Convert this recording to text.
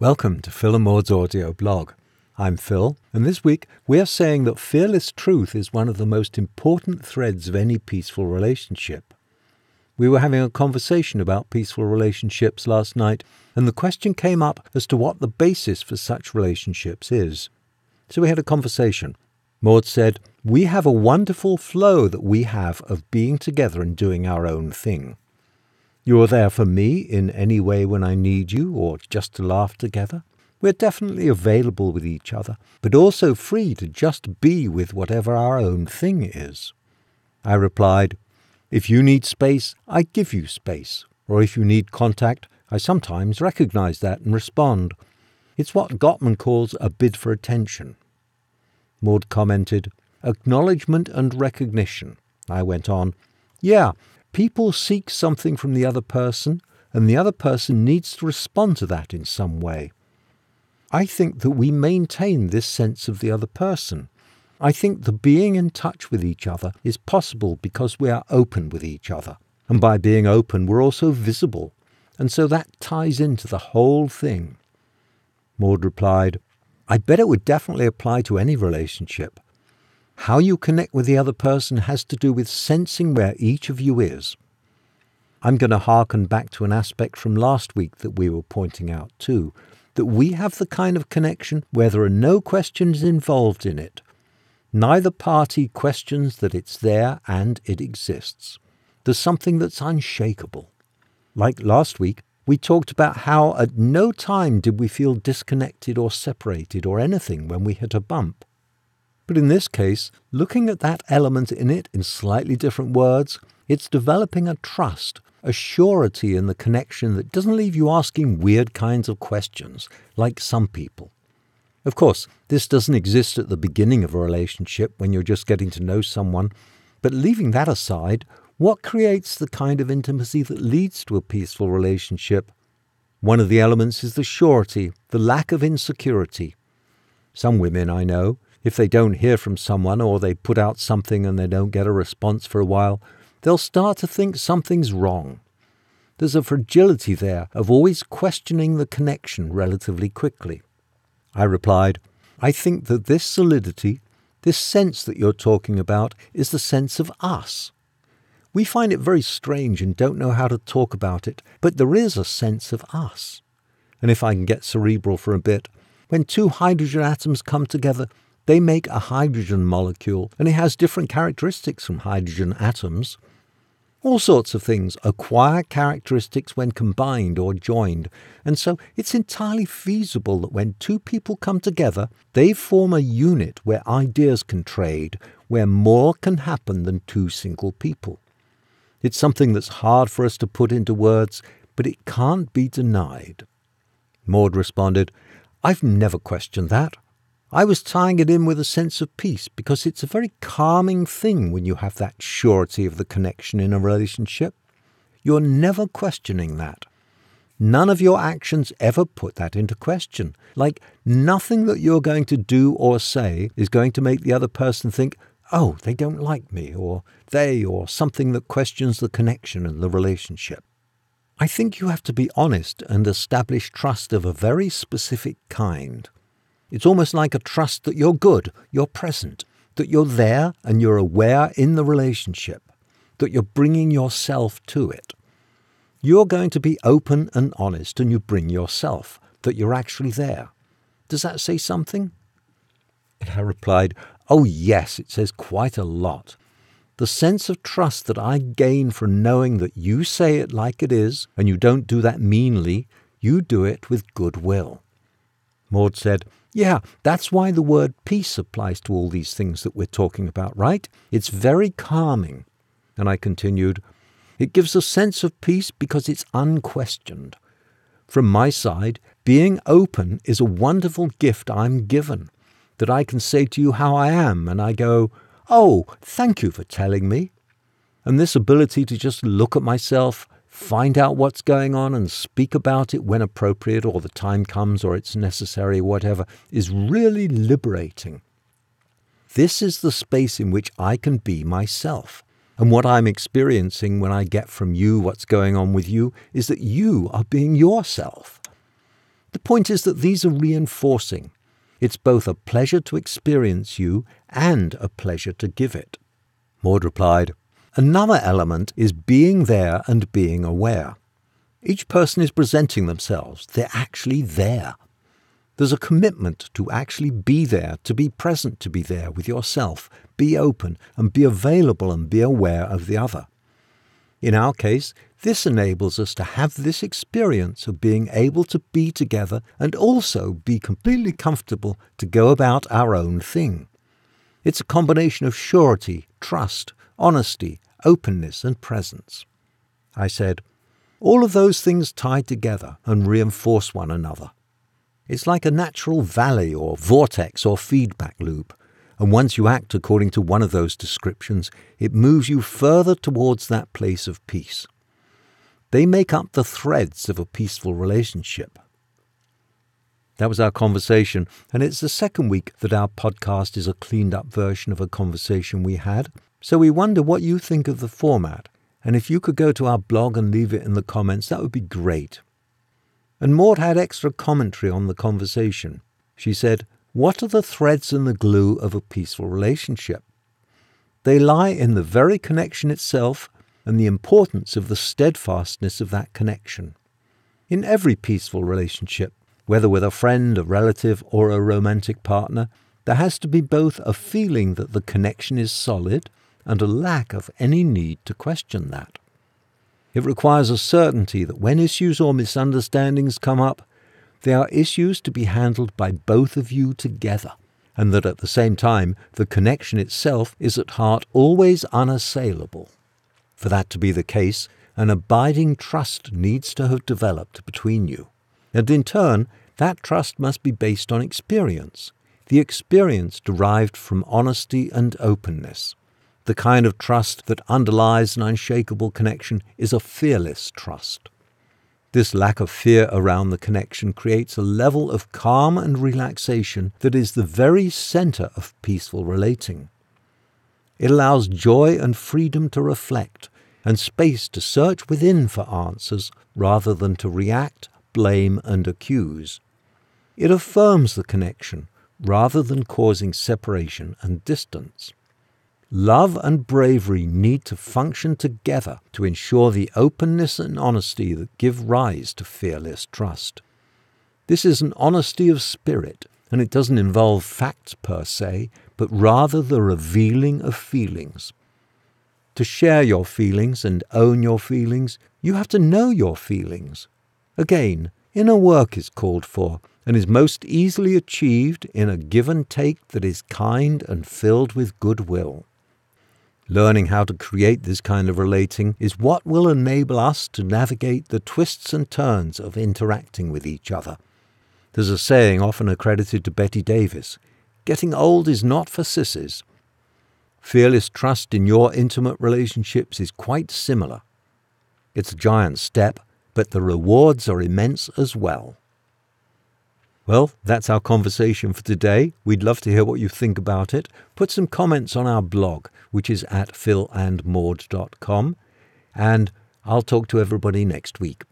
Welcome to Phil and Maud's audio blog. I'm Phil, and this week we are saying that fearless truth is one of the most important threads of any peaceful relationship. We were having a conversation about peaceful relationships last night, and the question came up as to what the basis for such relationships is. So we had a conversation. Maud said, We have a wonderful flow that we have of being together and doing our own thing. You're there for me in any way when I need you or just to laugh together. We're definitely available with each other, but also free to just be with whatever our own thing is. I replied, If you need space, I give you space. Or if you need contact, I sometimes recognize that and respond. It's what Gottman calls a bid for attention. Maud commented, Acknowledgement and recognition. I went on, Yeah, People seek something from the other person, and the other person needs to respond to that in some way. I think that we maintain this sense of the other person. I think the being in touch with each other is possible because we are open with each other. And by being open, we're also visible. And so that ties into the whole thing. Maud replied, I bet it would definitely apply to any relationship. How you connect with the other person has to do with sensing where each of you is. I'm going to hearken back to an aspect from last week that we were pointing out too that we have the kind of connection where there are no questions involved in it. Neither party questions that it's there and it exists. There's something that's unshakable. Like last week, we talked about how at no time did we feel disconnected or separated or anything when we hit a bump. But in this case, looking at that element in it in slightly different words, it's developing a trust, a surety in the connection that doesn't leave you asking weird kinds of questions, like some people. Of course, this doesn't exist at the beginning of a relationship when you're just getting to know someone, but leaving that aside, what creates the kind of intimacy that leads to a peaceful relationship? One of the elements is the surety, the lack of insecurity. Some women I know if they don't hear from someone or they put out something and they don't get a response for a while, they'll start to think something's wrong. There's a fragility there of always questioning the connection relatively quickly. I replied, I think that this solidity, this sense that you're talking about, is the sense of us. We find it very strange and don't know how to talk about it, but there is a sense of us. And if I can get cerebral for a bit, when two hydrogen atoms come together, they make a hydrogen molecule, and it has different characteristics from hydrogen atoms. All sorts of things acquire characteristics when combined or joined, and so it's entirely feasible that when two people come together, they form a unit where ideas can trade, where more can happen than two single people. It's something that's hard for us to put into words, but it can't be denied. Maud responded, I've never questioned that. I was tying it in with a sense of peace because it's a very calming thing when you have that surety of the connection in a relationship. You're never questioning that. None of your actions ever put that into question. Like, nothing that you're going to do or say is going to make the other person think, oh, they don't like me, or they, or something that questions the connection and the relationship. I think you have to be honest and establish trust of a very specific kind. It's almost like a trust that you're good, you're present, that you're there and you're aware in the relationship, that you're bringing yourself to it. You're going to be open and honest and you bring yourself, that you're actually there. Does that say something? And I replied, Oh, yes, it says quite a lot. The sense of trust that I gain from knowing that you say it like it is, and you don't do that meanly, you do it with goodwill. Maud said, yeah, that's why the word peace applies to all these things that we're talking about, right? It's very calming. And I continued, it gives a sense of peace because it's unquestioned. From my side, being open is a wonderful gift I'm given, that I can say to you how I am, and I go, Oh, thank you for telling me. And this ability to just look at myself, find out what's going on and speak about it when appropriate or the time comes or it's necessary, whatever, is really liberating. This is the space in which I can be myself. And what I'm experiencing when I get from you what's going on with you is that you are being yourself. The point is that these are reinforcing. It's both a pleasure to experience you and a pleasure to give it. Maud replied, Another element is being there and being aware. Each person is presenting themselves. They're actually there. There's a commitment to actually be there, to be present, to be there with yourself, be open and be available and be aware of the other. In our case, this enables us to have this experience of being able to be together and also be completely comfortable to go about our own thing. It's a combination of surety, trust, honesty, openness, and presence. I said, all of those things tie together and reinforce one another. It's like a natural valley or vortex or feedback loop, and once you act according to one of those descriptions, it moves you further towards that place of peace. They make up the threads of a peaceful relationship. That was our conversation, and it's the second week that our podcast is a cleaned up version of a conversation we had. So we wonder what you think of the format, and if you could go to our blog and leave it in the comments, that would be great. And Maud had extra commentary on the conversation. She said, What are the threads and the glue of a peaceful relationship? They lie in the very connection itself and the importance of the steadfastness of that connection. In every peaceful relationship, whether with a friend, a relative, or a romantic partner, there has to be both a feeling that the connection is solid and a lack of any need to question that. It requires a certainty that when issues or misunderstandings come up, they are issues to be handled by both of you together, and that at the same time the connection itself is at heart always unassailable. For that to be the case, an abiding trust needs to have developed between you. And in turn, that trust must be based on experience, the experience derived from honesty and openness. The kind of trust that underlies an unshakable connection is a fearless trust. This lack of fear around the connection creates a level of calm and relaxation that is the very center of peaceful relating. It allows joy and freedom to reflect, and space to search within for answers rather than to react, blame, and accuse. It affirms the connection rather than causing separation and distance. Love and bravery need to function together to ensure the openness and honesty that give rise to fearless trust. This is an honesty of spirit, and it doesn't involve facts per se, but rather the revealing of feelings. To share your feelings and own your feelings, you have to know your feelings. Again, inner work is called for and is most easily achieved in a give and take that is kind and filled with goodwill. Learning how to create this kind of relating is what will enable us to navigate the twists and turns of interacting with each other. There's a saying often accredited to Bette Davis getting old is not for sissies. Fearless trust in your intimate relationships is quite similar. It's a giant step, but the rewards are immense as well. Well, that's our conversation for today. We'd love to hear what you think about it. Put some comments on our blog, which is at philandmaud.com, and I'll talk to everybody next week.